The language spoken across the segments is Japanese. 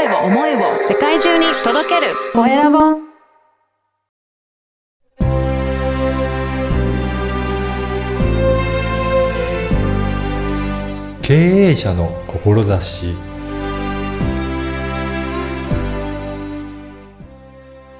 声を思いを世界中に届けるコエラボ経営者の志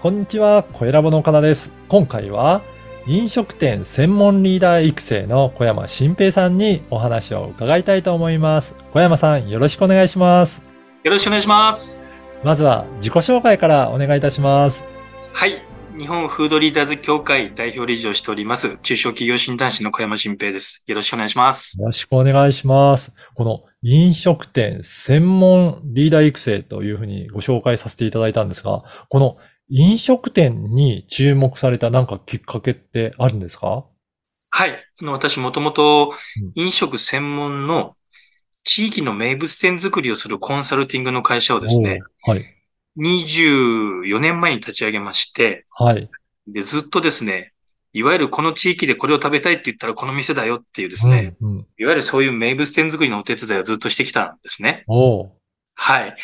こんにちは、小ラボの岡田です。今回は飲食店専門リーダー育成の小山新平さんにお話を伺いたいと思います。小山さん、よろしくお願いします。よろしくお願いします。まずは自己紹介からお願いいたします。はい。日本フードリーダーズ協会代表理事をしております、中小企業診断士の小山新平です。よろしくお願いします。よろしくお願いします。この飲食店専門リーダー育成というふうにご紹介させていただいたんですが、この飲食店に注目されたなんかきっかけってあるんですか？はい。私もともとうん飲食専門の地域の名物店作りをするコンサルティングの会社をですね、はい。24年前に立ち上げまして、はい。で、ずっとですね、いわゆるこの地域でこれを食べたいって言ったらこの店だよっていうですね、うん、うん。いわゆるそういう名物店作りのお手伝いをずっとしてきたんですね。はい。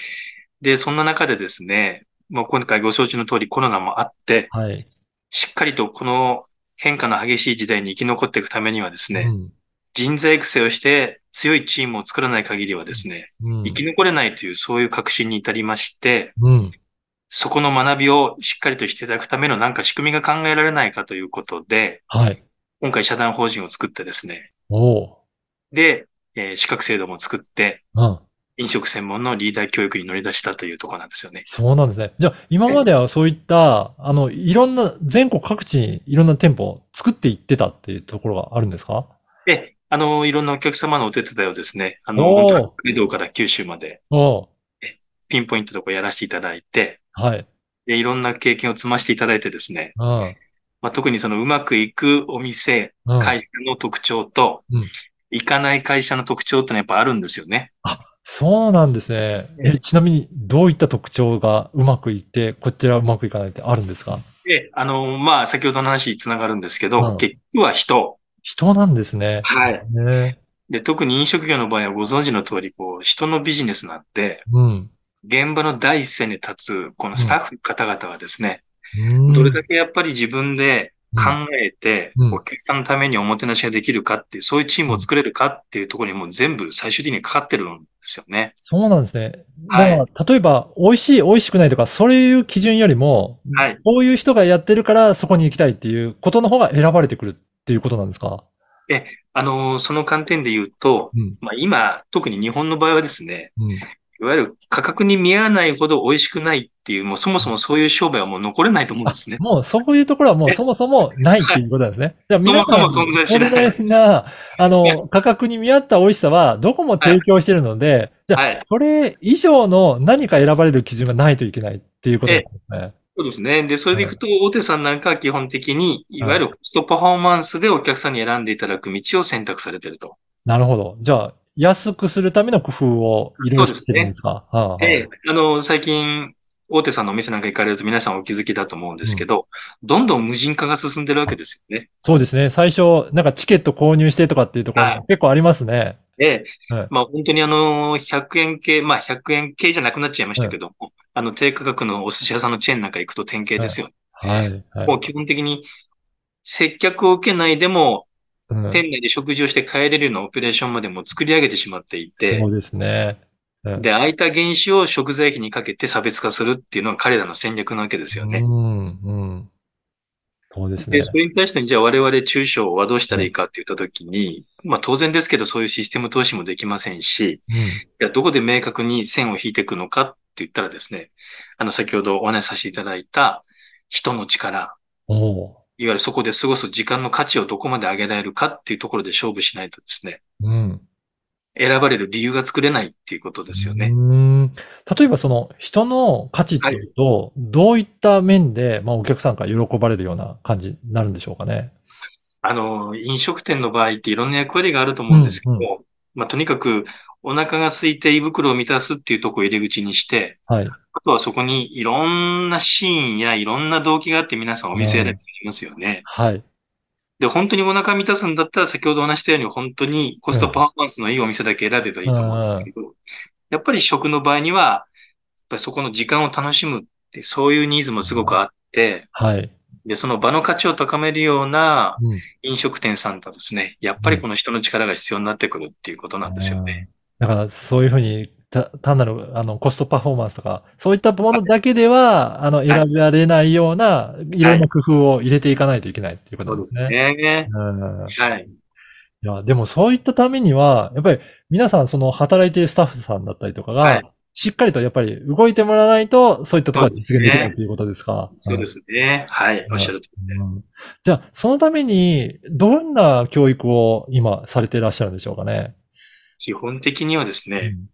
で、そんな中でですね、もう今回ご承知の通りコロナもあって、はい。しっかりとこの変化の激しい時代に生き残っていくためにはですね、うん人材育成をして強いチームを作らない限りはですね、うん生き残れないというそういう確信に至りまして、うん。そこの学びをしっかりとしていただくためのなんか仕組みが考えられないかということで、はい。今回社団法人を作ってですね、で、えー資格制度も作って、うん。飲食専門のリーダー教育に乗り出したというところなんですよね。そうなんですね。じゃあ、今まではそういった、あの、いろんな、全国各地にいろんな店舗を作っていってたっていうところがあるんですか？で、あの、いろんなお客様のお手伝いをですね、あの、北海道から九州までピンポイントでこうやらせていただいて、はい。で、いろんな経験を積ませていただいてですね、うん。まあ、特にそのうまくいくお店、うん。会社の特徴と、うんいかない会社の特徴ってのはやっぱあるんですよね。そうなんですね。え、ちなみに、どういった特徴がうまくいって、こちらはうまくいかないってあるんですか？で、あの、まあ、先ほどの話につながるんですけど、うん結局は人。人なんですね。はい。ね。で、特に飲食業の場合はご存知の通り、こう、人のビジネスなんで、うん。現場の第一線に立つ、このスタッフの方々はですね、うんどれだけやっぱり自分で考えて、うんお客さんのためにおもてなしができるかっていう、そういうチームを作れるかっていうところにもう全部最終的にかかってるんですよね。そうなんですね。はいだから、例えば、美味しい、美味しくないとか、そういう基準よりも、はい。こういう人がやってるから、そこに行きたいっていうことの方が選ばれてくるっていうことなんですか？あのーその観点で言うと、うん。まあ今、特に日本の場合はですね、うん。いわゆる価格に見合わないほど美味しくないっていう、もうそもそもそういう商売はもう残れないと思うんですね。もう、そういうところはもうそもそもないっていうことなんですね。じゃあ、皆さん、そもそも存在しないこれが、あの、価格に見合った美味しさは、どこも提供してるので、じゃあ、はい。それ以上の何か選ばれる基準がないといけないっていうことですね。そうですね。で、それでいくと、大手さんなんかは基本的に、いわゆるコストパフォーマンスでお客さんに選んでいただく道を選択されていると。なるほど。じゃあ、安くするための工夫をいろいろしてるんですか？ええ、あの、最近、大手さんのお店なんか行かれると皆さんお気づきだと思うんですけど、どんどん無人化が進んでるわけですよね。そうですね。最初、なんかチケット購入してとかっていうところはいも結構ありますね。ええはいまあ本当にあの、100円系、まあ100円系じゃなくなっちゃいましたけども、あの、低価格のお寿司屋さんのチェーンなんか行くと典型ですよ。はい。はいもう基本的に、接客を受けないでも、うん店内で食事をして帰れるようなオペレーションまでも作り上げてしまっていてそ、うですね。うんで、空いた原資を食材費にかけて差別化するっていうのが彼らの戦略なわけですよね。うん、うん。そうですねで、。それに対して、じゃあ我々中小はどうしたらいいかって言ったときに、まあ当然ですけど、そういうシステム投資もできませんし、うんいや、どこで明確に線を引いていくのかって言ったらですね、あの、先ほどお話しさせていただいた人の力、おういわゆるそこで過ごす時間の価値をどこまで上げられるかっていうところで勝負しないとですね、うん。選ばれる理由が作れないっていうことですよね。うん例えばその人の価値っていうと、どういった面で、まあお客さんから喜ばれるような感じになるんでしょうかね。あの、飲食店の場合っていろんな役割があると思うんですけど、うんまあとにかくお腹が空いて胃袋を満たすっていうところを入り口にして、はい。あとはそこにいろんなシーンやいろんな動機があって皆さんお店選びされますよね。はい。で、本当にお腹満たすんだったら先ほどお話したように本当にコストパフォーマンスのいいお店だけ選べばいいと思うんですけど、やっぱり食の場合にはぱりそこの時間を楽しむって、そういうニーズもすごくあって、はい。で、その場の価値を高めるようなうん飲食店さんとですね、やっぱりこの人の力が必要になってくるっていうことなんですよね。だから、そういうふうに、た単なる、あの、コストパフォーマンスとか、そういったものだけでは、あの、選ばれないような、いろんな工夫を入れていかないといけないっていうことそうですなんですね。ね。うん。はい。いや、でもそういったためには、やっぱり皆さんその働いているスタッフさんだったりとかが、はいしっかりとやっぱり動いてもらわないと、そういったところが実現できないということですか。そうですね。はい。おっしゃるとりで。うんじゃあ、そのために、どんな教育を今されていらっしゃるんでしょうかね。基本的にはですね、うん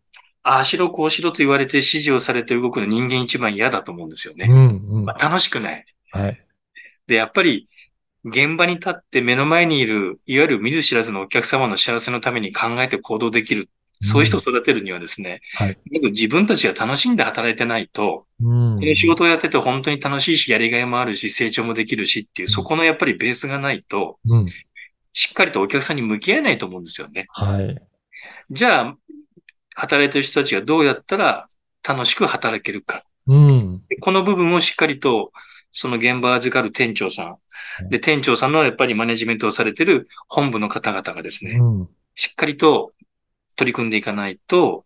ああしろこうしろと言われて指示をされて動くの人間一番嫌だと思うんですよね。うん、うん。まあ、楽しくない。はい。で、やっぱり、現場に立って目の前にいる、いわゆる見ず知らずのお客様の幸せのために考えて行動できる。そういう人を育てるにはですね、はいまず自分たちが楽しんで働いてないと、うん。この仕事をやってて本当に楽しいし、やりがいもあるし、成長もできるしっていう、そこのやっぱりベースがないと、うん。しっかりとお客さんに向き合えないと思うんですよね。はい。じゃあ、働いてる人たちがどうやったら楽しく働けるか。うん。でこの部分をしっかりと、その現場を預かる店長さん。で、店長さんのやっぱりマネジメントをされてる本部の方々がですね、うん。しっかりと取り組んでいかないと、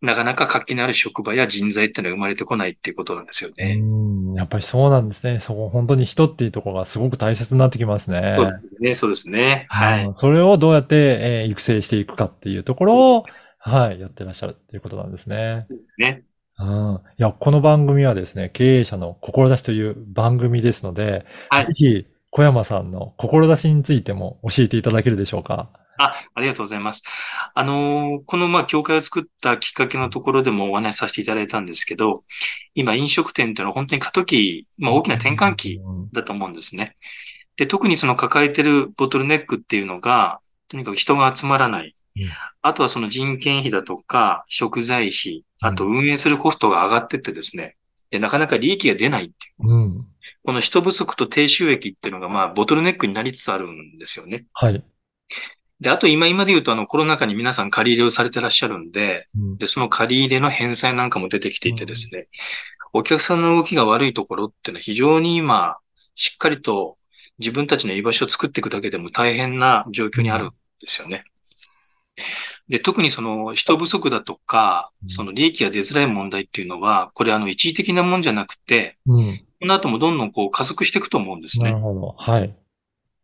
なかなか活気のある職場や人材ってのは生まれてこないっていうことなんですよね。うん。やっぱりそうなんですね。そこ、本当に人っていうところがすごく大切になってきますね。そうですね、そうですね。はい。うんそれをどうやって、えー育成していくかっていうところを、はい、やってらっしゃるっていうことなんですね。ね。うん。いや、この番組はですね、経営者の志という番組ですので、はいぜひ、小山さんの志についても教えていただけるでしょうか？あ、ありがとうございます。あのーこの、まあ、協会を作ったきっかけのところでもお話しさせていただいたんですけど、今飲食店っていうのは本当に過渡期、まあ、大きな転換期うんだと思うんですね。で、特にその抱えてるボトルネックっていうのが、とにかく人が集まらない。うんあとはその人件費だとか、食材費、あと運営するコストが上がってってですね。で、なかなか利益が出ないっていう。うん。この人不足と低収益っていうのが、まあ、ボトルネックになりつつあるんですよね。はい。で、あと今今で言うと、あの、コロナ禍に皆さん借り入れをされてらっしゃるんで、うんで、その借り入れの返済なんかも出てきていてですね、お客さんの動きが悪いところっていうのは非常に今、しっかりと自分たちの居場所を作っていくだけでも大変な状況にあるんですよね。で、特にその人不足だとかう、んその利益が出づらい問題っていうのは、これあの一時的なもんじゃなくて、うん。この後もどんどんこう加速していくと思うんですねなる。ほど。はい。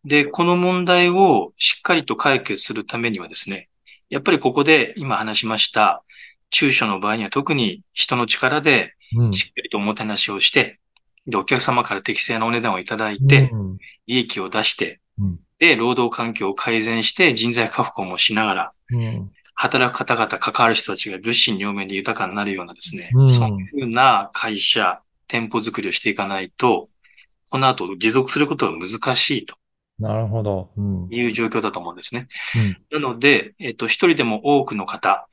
で、この問題をしっかりと解決するためにはですね、やっぱりここで今話しました、中小の場合には特に人の力でうん。しっかりとおもてなしをして、で、お客様から適正なお値段をいただいて、うん利益を出してうん、で、労働環境を改善して人材確保もしながら、うん。働く方々、関わる人たちが物心両面で豊かになるようなですね、うんそういうふうな会社、店舗作りをしていかないと、この後持続することが難しいとなるほど。うん。いう状況だと思うんですね。うんなので、えっと、一人でも多くの方、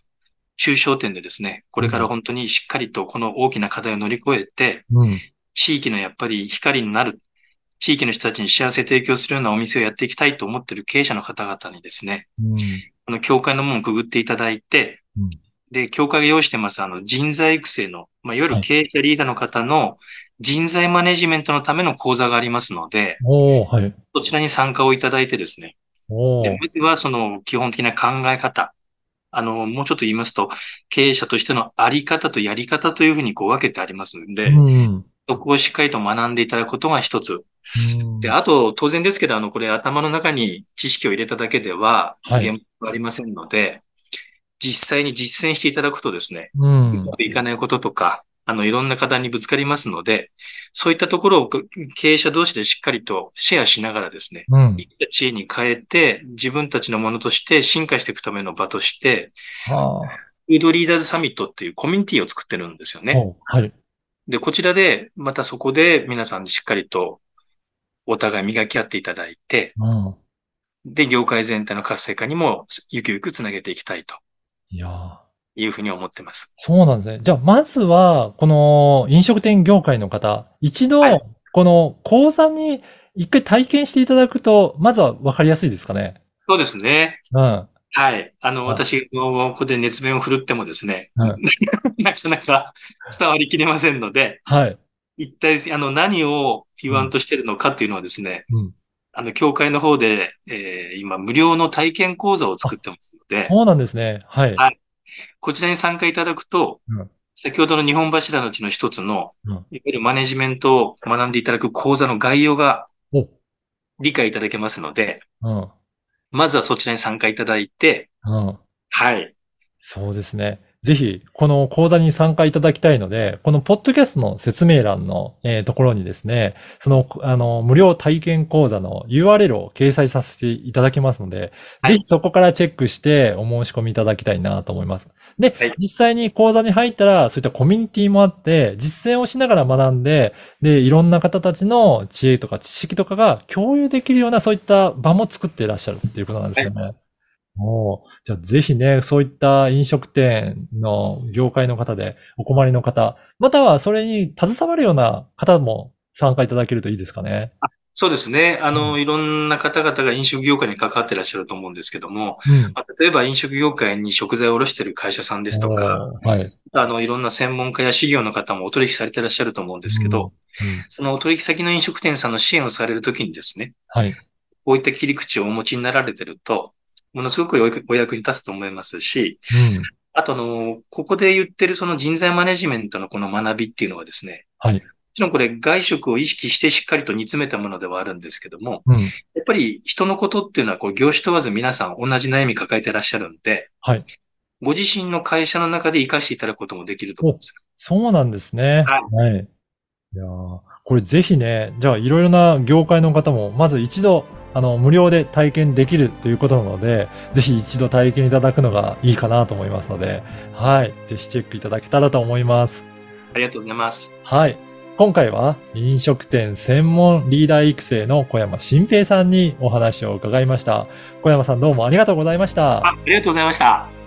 中小店でですね、これから本当にしっかりとこの大きな課題を乗り越えて、うん。地域のやっぱり光になる、地域の人たちに幸せ提供するようなお店をやっていきたいと思っている経営者の方々にですね、うん。この協会の門をくぐっていただいて、うんで、協会が用意してます、あの、人材育成の、まあ、いわゆる経営者リーダーの方の人材マネジメントのための講座がありますので、はい。そちらに参加をいただいてですね。でまずはその基本的な考え方。あの、もうちょっと言いますと、経営者としてのあり方とやり方というふうにこう分けてありますんで、うん。そこをしっかりと学んでいただくことが一つ。うんで、あと、当然ですけど、あの、これ頭の中に知識を入れただけでは、はい現場はありませんので、実際に実践していただくとですね、う。うんまくいかないこととか、あの、いろんな課題にぶつかりますので、そういったところを経営者同士でしっかりとシェアしながらですね、うん。生きた知恵に変えて、自分たちのものとして進化していくための場として、はフードリーダーズサミットっていうコミュニティを作ってるんですよあ。ね。はい。で、こちらで、またそこで皆さんしっかりとお互い磨き合っていただいて、うん。で、業界全体の活性化にもゆくゆくつなげていきたいといやーいうふうに思ってます。そうなんですね。じゃあ、まずは、この飲食店業界の方、一度はい、この講座に一回体験していただくと、まずは分かりやすいですかね。そうですね。うん。はい。あの、はい私のここで熱弁を振るってもですね、は なかなか伝わりきれませんので、はい。一体、あの、何を言わんとしてるのかっていうのはですね、うん。あの、教会の方で、えー今、無料の体験講座を作ってますので、そうなんですね。はい。はいこちらに参加いただくと、うん先ほどの日本柱のうちの一つの、うんいわゆるマネジメントを学んでいただく講座の概要がお、理解いただけますので、うん。まずはそちらに参加いただいて、うん。はい。そうですね。ぜひ、この講座に参加いただきたいので、このポッドキャストの説明欄の、えーところにですね、その、あの、無料体験講座の URL を掲載させていただきますので、はいぜひそこからチェックしてお申し込みいただきたいなと思います。で、はい実際に講座に入ったら、そういったコミュニティもあって、実践をしながら学んで、で、いろんな方たちの知恵とか知識とかが共有できるようなそういった場も作っていらっしゃるっていうことなんですよね。おーじゃあぜひね、そういった飲食店の業界の方でお困りの方、またはそれに携わるような方も参加いただけるといいですかね。そうですね。あうの、いろんな方々が飲食業界に関わっていらっしゃると思うんですけども、うん。まあ例えば飲食業界に食材を卸している会社さんですとか、はい。あの、いろんな専門家や事業の方もお取引されていらっしゃると思うんですけど、うん、うんそのお取引先の飲食店さんの支援をされるときにですね、はい。こういった切り口をお持ちになられてると、ものすごくお役に立つと思いますし、うん。あとあの、ここで言ってるその人材マネジメントのこの学びっていうのはですね、はい。もちろんこれ外食を意識してしっかりと煮詰めたものではあるんですけども、うん。やっぱり人のことっていうのはこう業種問わず皆さん同じ悩み抱えてらっしゃるんで、はい。ご自身の会社の中で活かしていただくこともできると思うんですよ。そうなんですね。ははい。いやーこれぜひね、じゃあいろいろな業界の方も、まず一度、あの、無料で体験できるということなので、ぜひ一度体験いただくのがいいかなと思いますので、はい。ぜひチェックいただけたらと思います。ありがとうございます。はい。今回は飲食店専門リーダー育成の小山新平さんにお話を伺いました。小山さんどうもありがとうございました。あありがとうございました。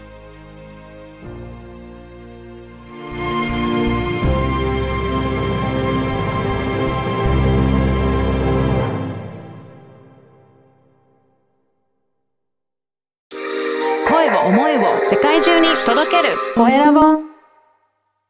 ける。コエラボ。